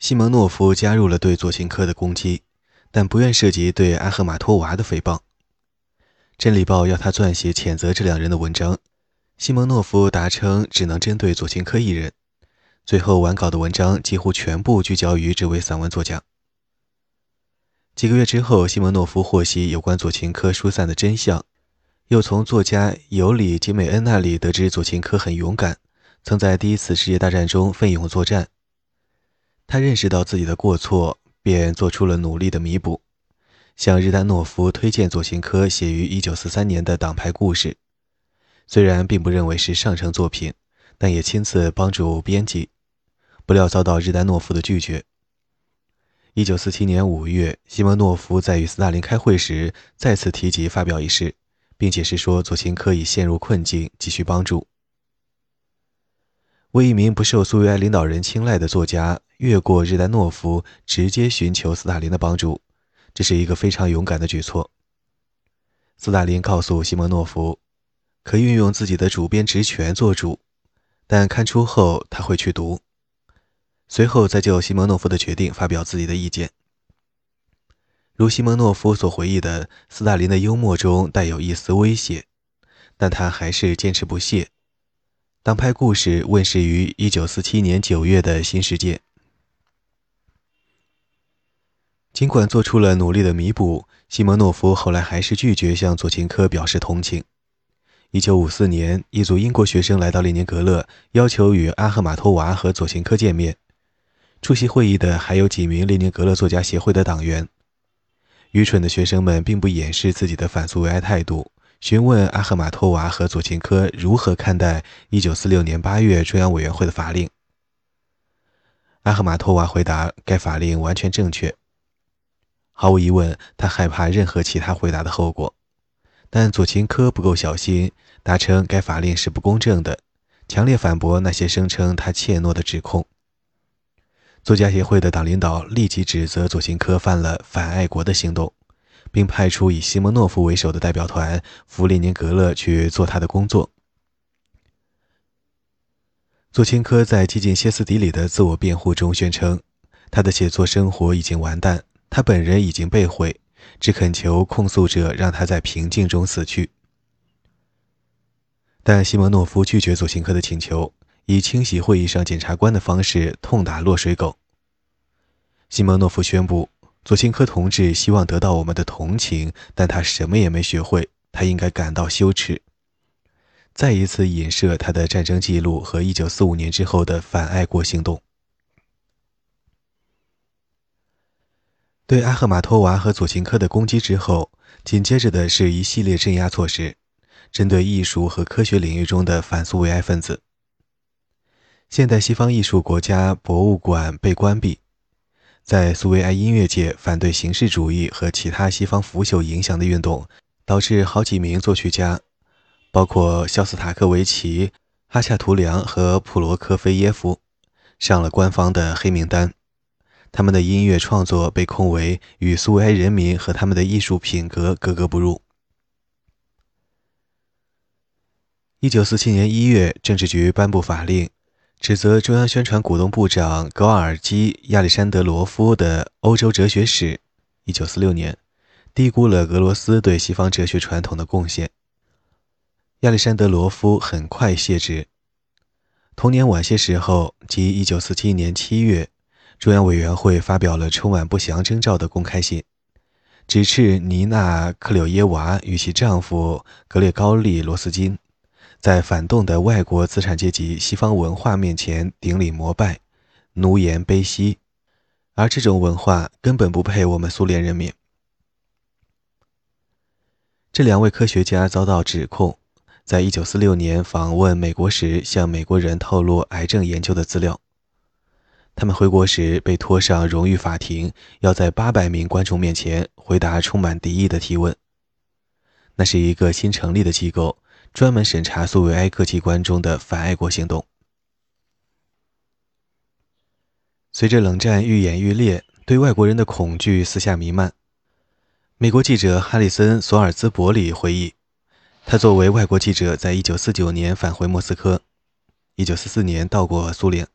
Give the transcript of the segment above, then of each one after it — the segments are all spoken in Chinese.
西蒙诺夫加入了对左琴科的攻击，但不愿涉及对阿赫马托娃的诽谤。《真理报》要他撰写谴责这两人的文章，西蒙诺夫答称只能针对左琴科一人。最后完稿的文章几乎全部聚焦于这位散文作家。几个月之后，西蒙诺夫获悉有关左琴科疏散的真相，又从作家尤里·吉美恩那里得知左琴科很勇敢，曾在第一次世界大战中奋勇作战。他认识到自己的过错，便做出了努力的弥补，向日丹诺夫推荐左琴科写于1943年的《党派故事》，虽然并不认为是上乘作品，但也亲自帮助编辑，不料遭到日丹诺夫的拒绝。1947年5月，西蒙诺夫在与斯大林开会时再次提及发表一事，并解释说左琴科已陷入困境，急需帮助。为一名不受苏维埃领导人青睐的作家。越过日丹诺夫，直接寻求斯大林的帮助，这是一个非常勇敢的举措。斯大林告诉西蒙诺夫，可以运用自己的主编职权做主，但刊出后他会去读，随后再就西蒙诺夫的决定发表自己的意见。如西蒙诺夫所回忆的，斯大林的幽默中带有一丝威胁，但他还是坚持不懈。党派故事问世于1947年9月的《新世界》。尽管做出了努力的弥补，西蒙诺夫后来还是拒绝向左琴科表示同情。1954年，一组英国学生来到列宁格勒，要求与阿赫马托娃和左琴科见面。出席会议的还有几名列宁格勒作家协会的党员。愚蠢的学生们并不掩饰自己的反苏维埃态度，询问阿赫马托娃和左琴科如何看待1946年8月中央委员会的法令。阿赫马托娃回答：“该法令完全正确。”毫无疑问，他害怕任何其他回答的后果。但左琴科不够小心，答称该法令是不公正的，强烈反驳那些声称他怯懦的指控。作家协会的党领导立即指责左琴科犯了反爱国的行动，并派出以西蒙诺夫为首的代表团赴列宁格勒去做他的工作。左琴科在接近歇斯底里的自我辩护中宣称，他的写作生活已经完蛋。他本人已经被毁，只恳求控诉者让他在平静中死去。但西蒙诺夫拒绝左琴科的请求，以清洗会议上检察官的方式痛打落水狗。西蒙诺夫宣布，左琴科同志希望得到我们的同情，但他什么也没学会，他应该感到羞耻。再一次影射他的战争记录和1945年之后的反爱国行动。对阿赫马托娃和左琴科的攻击之后，紧接着的是一系列镇压措施，针对艺术和科学领域中的反苏维埃分子。现代西方艺术国家博物馆被关闭，在苏维埃音乐界反对形式主义和其他西方腐朽影响的运动，导致好几名作曲家，包括肖斯塔科维奇、哈恰图良和普罗科菲耶夫，上了官方的黑名单。他们的音乐创作被控为与苏维埃人民和他们的艺术品格格格不入。一九四七年一月，政治局颁布法令，指责中央宣传股东部长格瓦尔基·亚历山德罗夫的《欧洲哲学史》（一九四六年）低估了俄罗斯对西方哲学传统的贡献。亚历山德罗夫很快卸职。同年晚些时候，即一九四七年七月。中央委员会发表了充满不祥征兆的公开信，指斥尼娜·克柳耶娃与其丈夫格列高利·罗斯金在反动的外国资产阶级西方文化面前顶礼膜拜、奴颜卑膝，而这种文化根本不配我们苏联人民。这两位科学家遭到指控，在一九四六年访问美国时向美国人透露癌症研究的资料。他们回国时被拖上荣誉法庭，要在八百名观众面前回答充满敌意的提问。那是一个新成立的机构，专门审查苏维埃各机关中的反爱国行动。随着冷战愈演愈烈，对外国人的恐惧四下弥漫。美国记者哈里森·索尔兹伯里回忆，他作为外国记者，在1949年返回莫斯科，1944年到过苏联。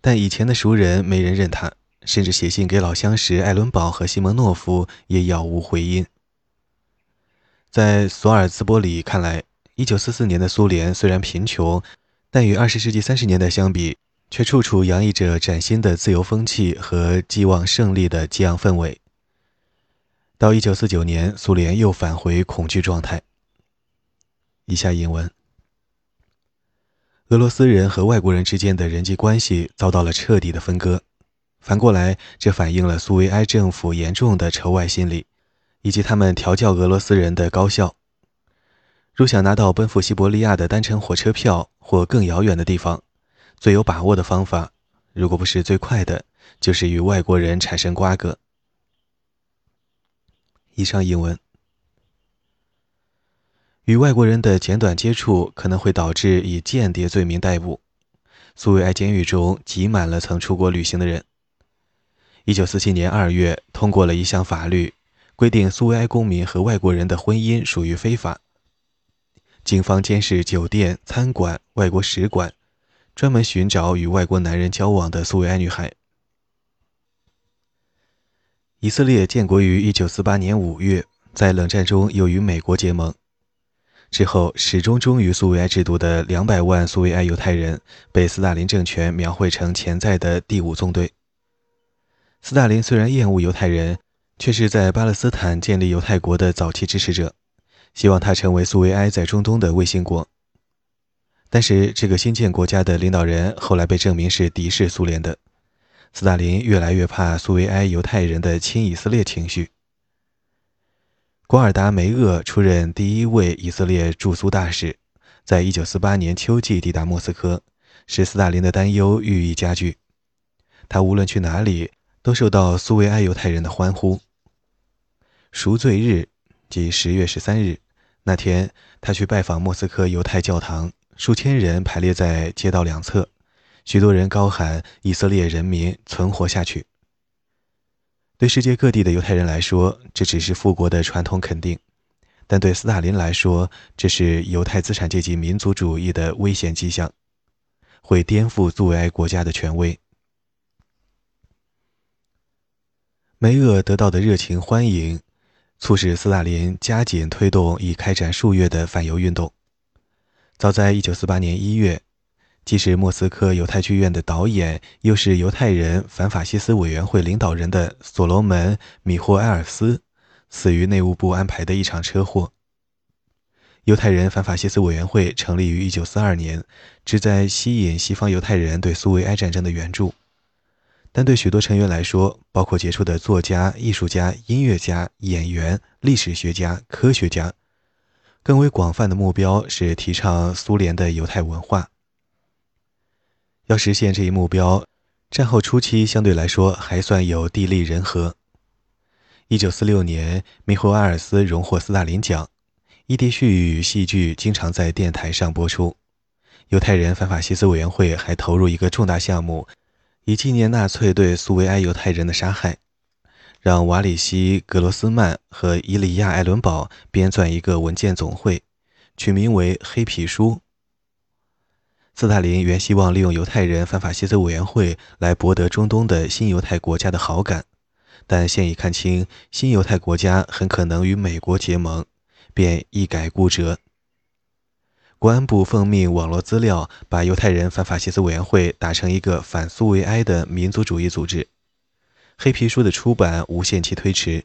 但以前的熟人没人认他，甚至写信给老相识艾伦堡和西蒙诺夫也杳无回音。在索尔兹伯里看来，1944年的苏联虽然贫穷，但与20世纪30年代相比，却处处洋溢着崭新的自由风气和寄望胜利的激昂氛围。到1949年，苏联又返回恐惧状态。以下引文：俄罗斯人和外国人之间的人际关系遭到了彻底的分割。反过来，这反映了苏维埃政府严重的仇外心理，以及他们调教俄罗斯人的高效。如想拿到奔赴西伯利亚的单程火车票或更遥远的地方，最有把握的方法，如果不是最快的，就是与外国人产生瓜葛。以上英文。与外国人的简短接触可能会导致以间谍罪名逮捕。苏维埃监狱中挤满了曾出国旅行的人。一九四七年二月，通过了一项法律，规定苏维埃公民和外国人的婚姻属于非法。警方监视酒店、餐馆、外国使馆，专门寻找与外国男人交往的苏维埃女孩。以色列建国于1948年5月，在冷战中又与美国结盟。之后，始终忠于苏维埃制度的200万苏维埃犹太人被斯大林政权描绘成潜在的第五纵队。斯大林虽然厌恶犹太人，却是在巴勒斯坦建立犹太国的早期支持者，希望他成为苏维埃在中东的卫星国。但是，这个新建国家的领导人后来被证明是敌视苏联的。斯大林越来越怕苏维埃犹太人的亲以色列情绪。瓜尔达梅厄出任第一位以色列驻苏大使，在一九四八年秋季抵达莫斯科，使斯大林的担忧愈益加剧。他无论去哪里，都受到苏维埃犹太人的欢呼。赎罪日，即十月十三日那天，他去拜访莫斯科犹太教堂，数千人排列在街道两侧。许多人高喊“以色列人民存活下去”。对世界各地的犹太人来说，这只是复国的传统肯定；但对斯大林来说，这是犹太资产阶级民族主义的危险迹象，会颠覆苏维埃国家的权威。梅厄得到的热情欢迎，促使斯大林加紧推动已开展数月的反犹运动。早在1948年1月。既是莫斯科犹太剧院的导演，又是犹太人反法西斯委员会领导人的所罗门·米霍埃尔斯，死于内务部安排的一场车祸。犹太人反法西斯委员会成立于1942年，旨在吸引西方犹太人对苏维埃战争的援助。但对许多成员来说，包括杰出的作家、艺术家、音乐家、演员、历史学家、科学家，更为广泛的目标是提倡苏联的犹太文化。要实现这一目标，战后初期相对来说还算有地利人和。一九四六年，米霍阿尔斯荣获斯大林奖，伊迪絮语戏剧经常在电台上播出。犹太人反法西斯委员会还投入一个重大项目，以纪念纳粹对苏维埃犹太人的杀害，让瓦里希·格罗斯曼和伊利亚·艾伦堡编撰一个文件总会，取名为《黑皮书》。斯大林原希望利用犹太人反法西斯委员会来博得中东的新犹太国家的好感，但现已看清新犹太国家很可能与美国结盟，便一改固辙。国安部奉命网络资料，把犹太人反法西斯委员会打成一个反苏维埃的民族主义组织。黑皮书的出版无限期推迟。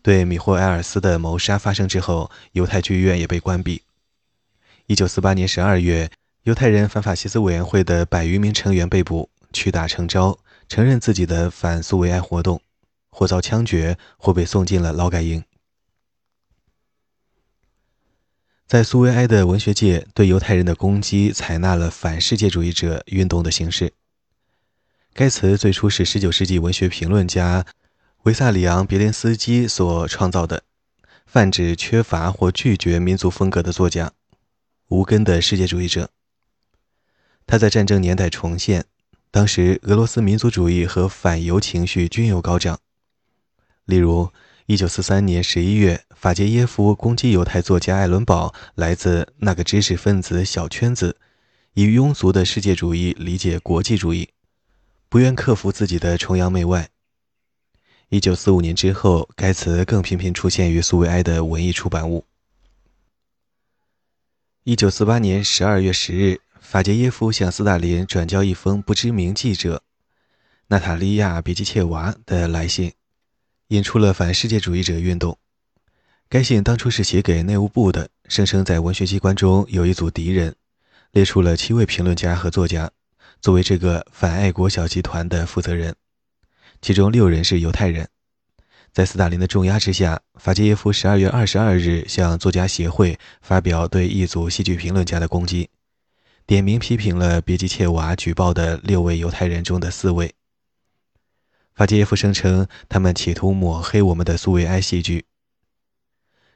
对米霍埃尔斯的谋杀发生之后，犹太剧院也被关闭。一九四八年十二月。犹太人反法西斯委员会的百余名成员被捕，屈打成招，承认自己的反苏维埃活动，或遭枪决，或被送进了劳改营。在苏维埃的文学界，对犹太人的攻击采纳了反世界主义者运动的形式。该词最初是19世纪文学评论家维萨里昂·别林斯基所创造的，泛指缺乏或拒绝民族风格的作家，无根的世界主义者。他在战争年代重现，当时俄罗斯民族主义和反犹情绪均有高涨。例如，1943年11月，法捷耶夫攻击犹太作家艾伦堡，来自那个知识分子小圈子，以庸俗的世界主义理解国际主义，不愿克服自己的崇洋媚外。一九四五年之后，该词更频频出现于苏维埃的文艺出版物。一九四八年十二月十日，法杰耶夫向斯大林转交一封不知名记者娜塔莉亚·别基切娃的来信，引出了反世界主义者运动。该信当初是写给内务部的，声称在文学机关中有一组敌人，列出了七位评论家和作家，作为这个反爱国小集团的负责人。其中六人是犹太人，在斯大林的重压之下，法杰耶夫十二月二十二日向作家协会发表对一组戏剧评论家的攻击，点名批评了别吉切娃举报的六位犹太人中的四位。法杰耶夫声称他们企图抹黑我们的苏维埃戏剧。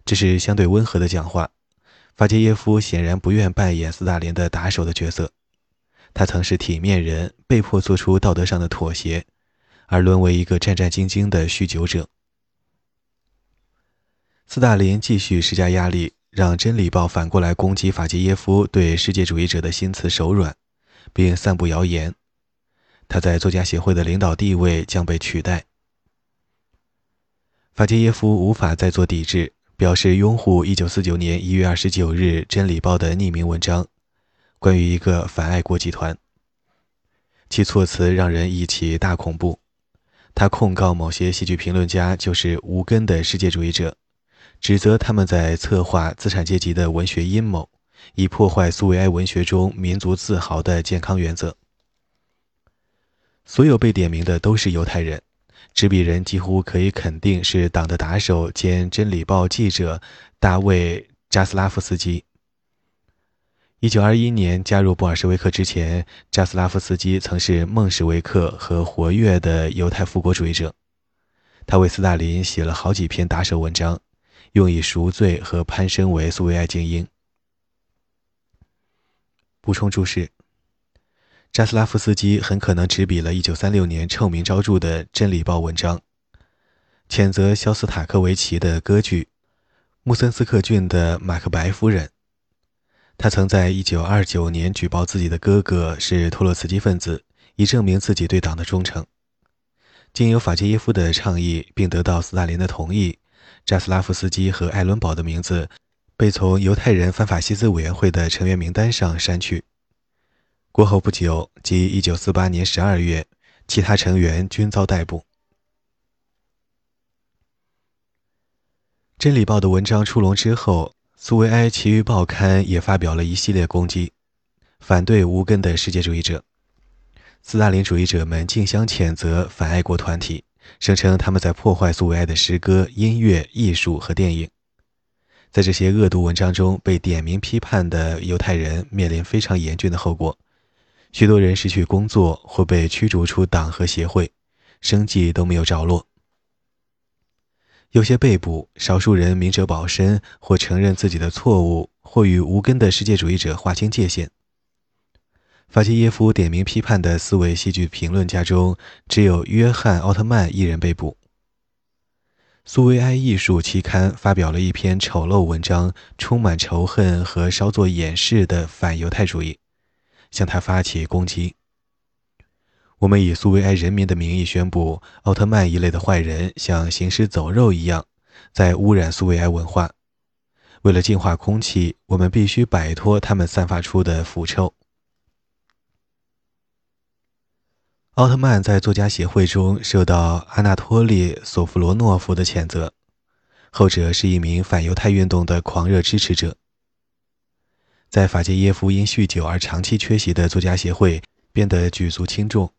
这是相对温和的讲话。法杰耶夫显然不愿扮演斯大林的打手的角色，他曾是体面人，被迫做出道德上的妥协。而沦为一个战战兢兢的酗酒者。斯大林继续施加压力，让《真理报》反过来攻击法杰耶夫对世界主义者的心慈手软，并散布谣言。他在作家协会的领导地位将被取代。法杰耶夫无法再做抵制，表示拥护1949年1月29日《真理报》的匿名文章，关于一个反爱国集团。其措辞让人忆起大恐怖。他控告某些戏剧评论家就是无根的世界主义者，指责他们在策划资产阶级的文学阴谋，以破坏苏维埃文学中民族自豪的健康原则。所有被点名的都是犹太人，执笔人几乎可以肯定是党的打手兼《真理报》记者大卫·扎斯拉夫斯基。一九二一年加入布尔什维克之前，扎斯拉夫斯基曾是孟什维克和活跃的犹太复国主义者。他为斯大林写了好几篇打手文章，用以赎罪和攀升为苏维埃精英。补充注释：扎斯拉夫斯基很可能执笔了一九三六年臭名昭著的《真理报》文章，谴责肖斯塔科维奇的歌剧《穆森斯克郡的马克白夫人》。他曾在1929年举报自己的哥哥是托洛茨基分子，以证明自己对党的忠诚。经由法杰耶夫的倡议，并得到斯大林的同意，扎斯拉夫斯基和艾伦堡的名字被从犹太人反法西斯委员会的成员名单上删去。过后不久，即1948年12月，其他成员均遭逮捕。《真理报》的文章出笼之后。苏维埃其余报刊也发表了一系列攻击，反对无根的世界主义者。斯大林主义者们竞相谴责反爱国团体，声称他们在破坏苏维埃的诗歌、音乐、艺术和电影。在这些恶毒文章中被点名批判的犹太人面临非常严峻的后果，许多人失去工作或被驱逐出党和协会，生计都没有着落。有些被捕，少数人明哲保身，或承认自己的错误，或与无根的世界主义者划清界限。法基耶夫点名批判的四位戏剧评论家中，只有约翰·奥特曼一人被捕。苏维埃艺术期刊发表了一篇丑陋文章，充满仇恨和稍作掩饰的反犹太主义，向他发起攻击。我们以苏维埃人民的名义宣布，奥特曼一类的坏人像行尸走肉一样，在污染苏维埃文化。为了净化空气，我们必须摆脱他们散发出的腐臭。奥特曼在作家协会中受到阿纳托利·索夫罗诺夫的谴责，后者是一名反犹太运动的狂热支持者。在法杰耶夫因酗酒而长期缺席的作家协会变得举足轻重。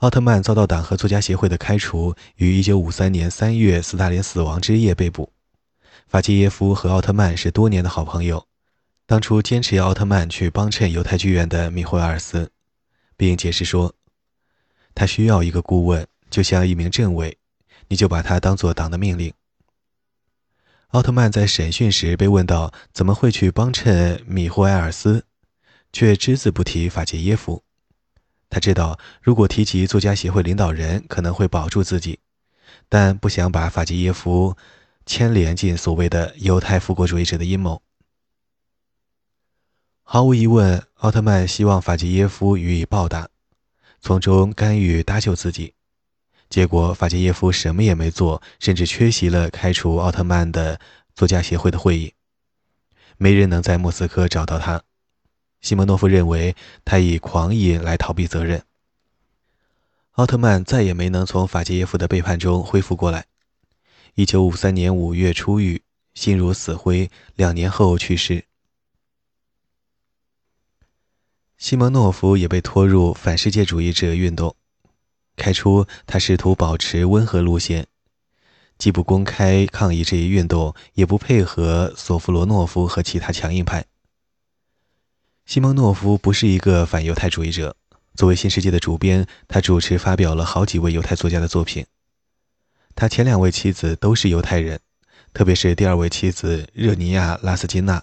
奥特曼遭到党和作家协会的开除，于1953年3月斯大林死亡之夜被捕。法基耶夫和奥特曼是多年的好朋友，当初坚持要奥特曼去帮衬犹太剧院的米霍尔斯，并解释说，他需要一个顾问，就像一名政委，你就把他当做党的命令。奥特曼在审讯时被问到怎么会去帮衬米霍埃尔斯，却只字不提法杰耶夫。他知道，如果提及作家协会领导人，可能会保住自己，但不想把法杰耶夫牵连进所谓的犹太复国主义者的阴谋。毫无疑问，奥特曼希望法基耶夫予以报答。从中干预搭救自己。结果，法杰耶夫什么也没做，甚至缺席了开除奥特曼的作家协会的会议。没人能在莫斯科找到他。西蒙诺夫认为他以狂野来逃避责任。奥特曼再也没能从法杰耶夫的背叛中恢复过来。一九五三年五月出狱，心如死灰，两年后去世。西蒙诺夫也被拖入反世界主义者运动。开初，他试图保持温和路线，既不公开抗议这一运动，也不配合索夫罗诺夫和其他强硬派。西蒙诺夫不是一个反犹太主义者。作为《新世界》的主编，他主持发表了好几位犹太作家的作品。他前两位妻子都是犹太人，特别是第二位妻子热尼亚·拉斯金娜。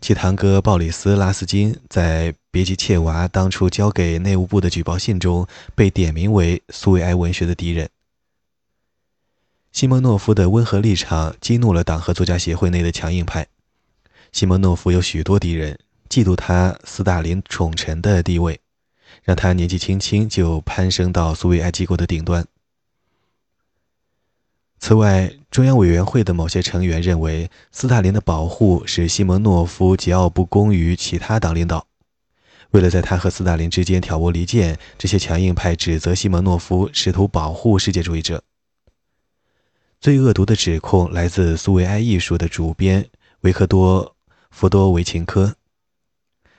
其堂哥鲍里斯·拉斯金在别吉切娃当初交给内务部的举报信中被点名为苏维埃文学的敌人。西蒙诺夫的温和立场激怒了党和作家协会内的强硬派。西蒙诺夫有许多敌人，嫉妒他斯大林宠臣的地位，让他年纪轻轻就攀升到苏维埃机构的顶端。此外，中央委员会的某些成员认为，斯大林的保护使西蒙诺夫桀骜不恭于其他党领导。为了在他和斯大林之间挑拨离间，这些强硬派指责西蒙诺夫试图保护世界主义者。最恶毒的指控来自苏维埃艺术的主编维克多·弗多维琴科，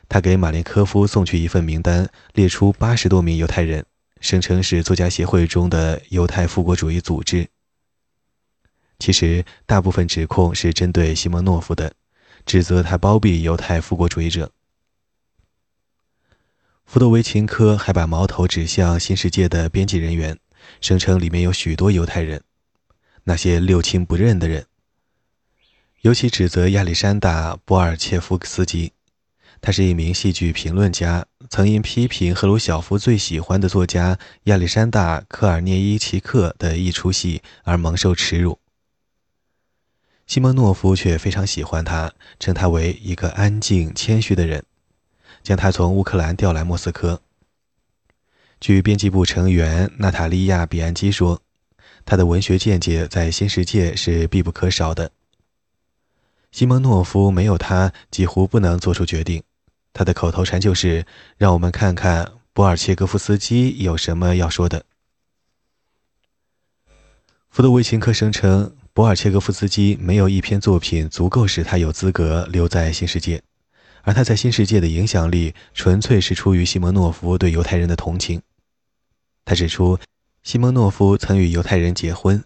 他给马林科夫送去一份名单，列出八十多名犹太人，声称是作家协会中的犹太复国主义组织。其实，大部分指控是针对西蒙诺夫的，指责他包庇犹太复国主义者。福多维琴科还把矛头指向《新世界》的编辑人员，声称里面有许多犹太人，那些六亲不认的人。尤其指责亚历山大·波尔切夫斯基，他是一名戏剧评论家，曾因批评赫鲁晓夫最喜欢的作家亚历山大·科尔涅伊奇克的一出戏而蒙受耻辱。西蒙诺夫却非常喜欢他，称他为一个安静、谦虚的人，将他从乌克兰调来莫斯科。据编辑部成员娜塔莉亚·比安基说，他的文学见解在新世界是必不可少的。西蒙诺夫没有他几乎不能做出决定，他的口头禅就是：“让我们看看博尔切格夫斯基有什么要说的。”福德维琴科声称。博尔切格夫斯基没有一篇作品足够使他有资格留在新世界，而他在新世界的影响力纯粹是出于西蒙诺夫对犹太人的同情。他指出，西蒙诺夫曾与犹太人结婚，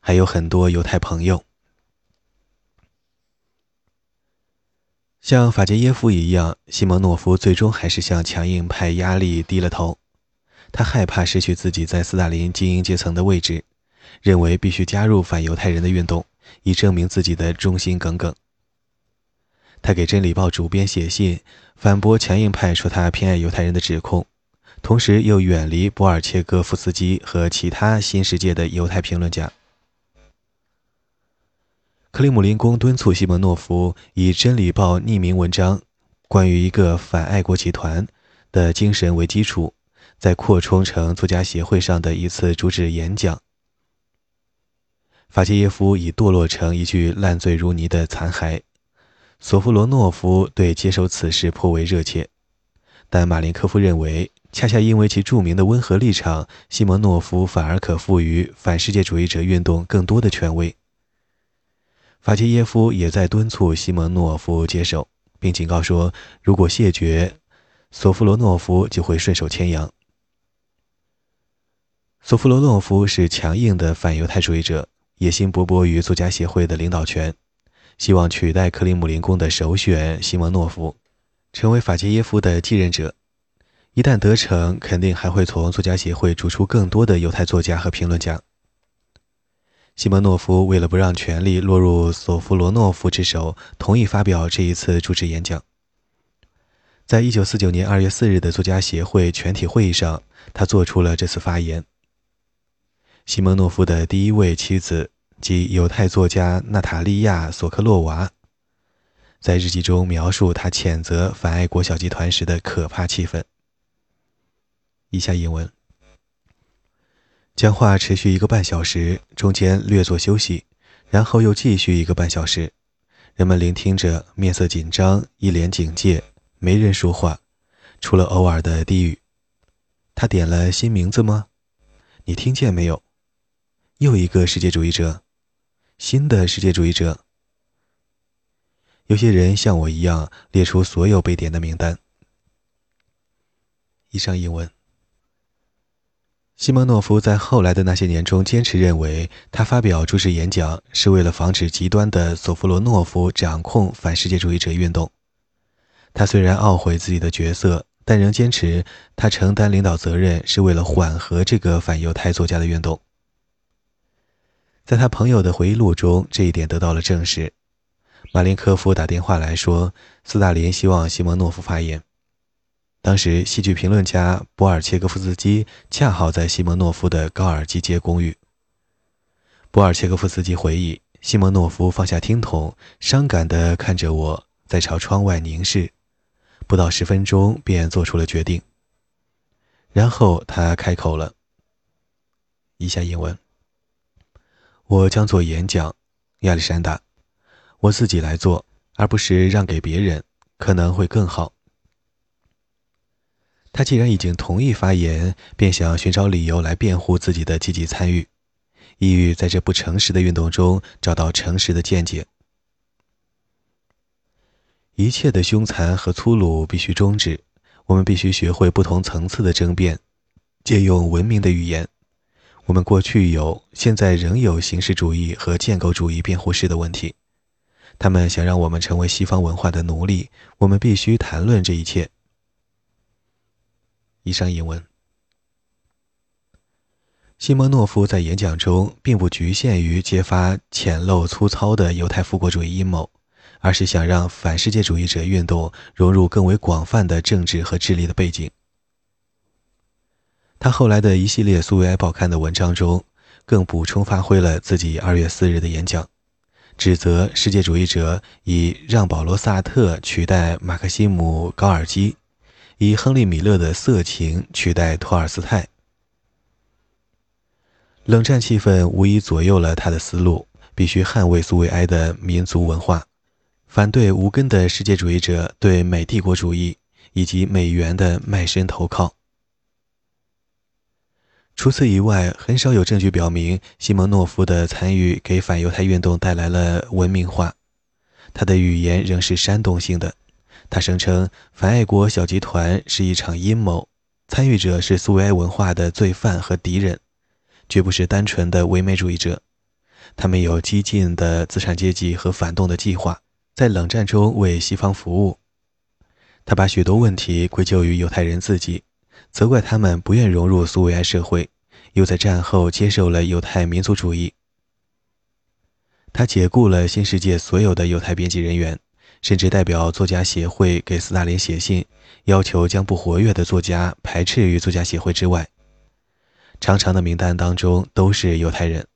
还有很多犹太朋友。像法杰耶夫一样，西蒙诺夫最终还是向强硬派压力低了头。他害怕失去自己在斯大林精英阶层的位置。认为必须加入反犹太人的运动，以证明自己的忠心耿耿。他给《真理报》主编写信，反驳强硬派说他偏爱犹太人的指控，同时又远离波尔切戈夫斯基和其他新世界的犹太评论家。克里姆林宫敦促西蒙诺夫以《真理报》匿名文章关于一个反爱国集团的精神为基础，在扩充成作家协会上的一次主旨演讲。法杰耶夫已堕落成一具烂醉如泥的残骸。索夫罗诺夫对接受此事颇为热切，但马林科夫认为，恰恰因为其著名的温和立场，西蒙诺夫反而可赋予反世界主义者运动更多的权威。法杰耶夫也在敦促西蒙诺夫接受，并警告说，如果谢绝，索夫罗诺夫就会顺手牵羊。索夫罗诺夫是强硬的反犹太主义者。野心勃勃于作家协会的领导权，希望取代克里姆林宫的首选西蒙诺夫，成为法杰耶夫的继任者。一旦得逞，肯定还会从作家协会逐出更多的犹太作家和评论家。西蒙诺夫为了不让权力落入索夫罗诺夫之手，同意发表这一次主旨演讲。在一九四九年二月四日的作家协会全体会议上，他做出了这次发言。西蒙诺夫的第一位妻子即犹太作家娜塔莉亚·索克洛娃，在日记中描述他谴责反爱国小集团时的可怕气氛。以下引文：讲话持续一个半小时，中间略作休息，然后又继续一个半小时。人们聆听着，面色紧张，一脸警戒，没人说话，除了偶尔的低语。他点了新名字吗？你听见没有？又一个世界主义者，新的世界主义者。有些人像我一样列出所有被点的名单。以上英文。西蒙诺夫在后来的那些年中坚持认为，他发表主持演讲是为了防止极端的索弗罗诺夫掌控反世界主义者运动。他虽然懊悔自己的角色。但仍坚持，他承担领导责任是为了缓和这个反犹太作家的运动。在他朋友的回忆录中，这一点得到了证实。马林科夫打电话来说，斯大林希望西蒙诺夫发言。当时，戏剧评论家波尔切科夫斯基恰好在西蒙诺夫的高尔基街公寓。波尔切科夫斯基回忆，西蒙诺夫放下听筒，伤感地看着我，在朝窗外凝视。不到十分钟，便做出了决定。然后他开口了。以下英文：我将做演讲，亚历山大，我自己来做，而不是让给别人，可能会更好。他既然已经同意发言，便想寻找理由来辩护自己的积极参与，意欲在这不诚实的运动中找到诚实的见解。一切的凶残和粗鲁必须终止。我们必须学会不同层次的争辩，借用文明的语言。我们过去有，现在仍有形式主义和建构主义辩护式的问题。他们想让我们成为西方文化的奴隶。我们必须谈论这一切。以上引文。西蒙诺夫在演讲中并不局限于揭发浅陋粗糙的犹太复国主义阴谋。而是想让反世界主义者运动融入更为广泛的政治和智力的背景。他后来的一系列苏维埃报刊的文章中，更补充发挥了自己二月四日的演讲，指责世界主义者以让保罗·萨特取代马克西姆·高尔基，以亨利·米勒的色情取代托尔斯泰。冷战气氛无疑左右了他的思路，必须捍卫苏维埃的民族文化。反对无根的世界主义者对美帝国主义以及美元的卖身投靠。除此以外，很少有证据表明西蒙诺夫的参与给反犹太运动带来了文明化。他的语言仍是煽动性的。他声称反爱国小集团是一场阴谋，参与者是苏维埃文化的罪犯和敌人，绝不是单纯的唯美主义者。他们有激进的资产阶级和反动的计划。在冷战中为西方服务，他把许多问题归咎于犹太人自己，责怪他们不愿融入苏维埃社会，又在战后接受了犹太民族主义。他解雇了新世界所有的犹太编辑人员，甚至代表作家协会给斯大林写信，要求将不活跃的作家排斥于作家协会之外。长长的名单当中都是犹太人。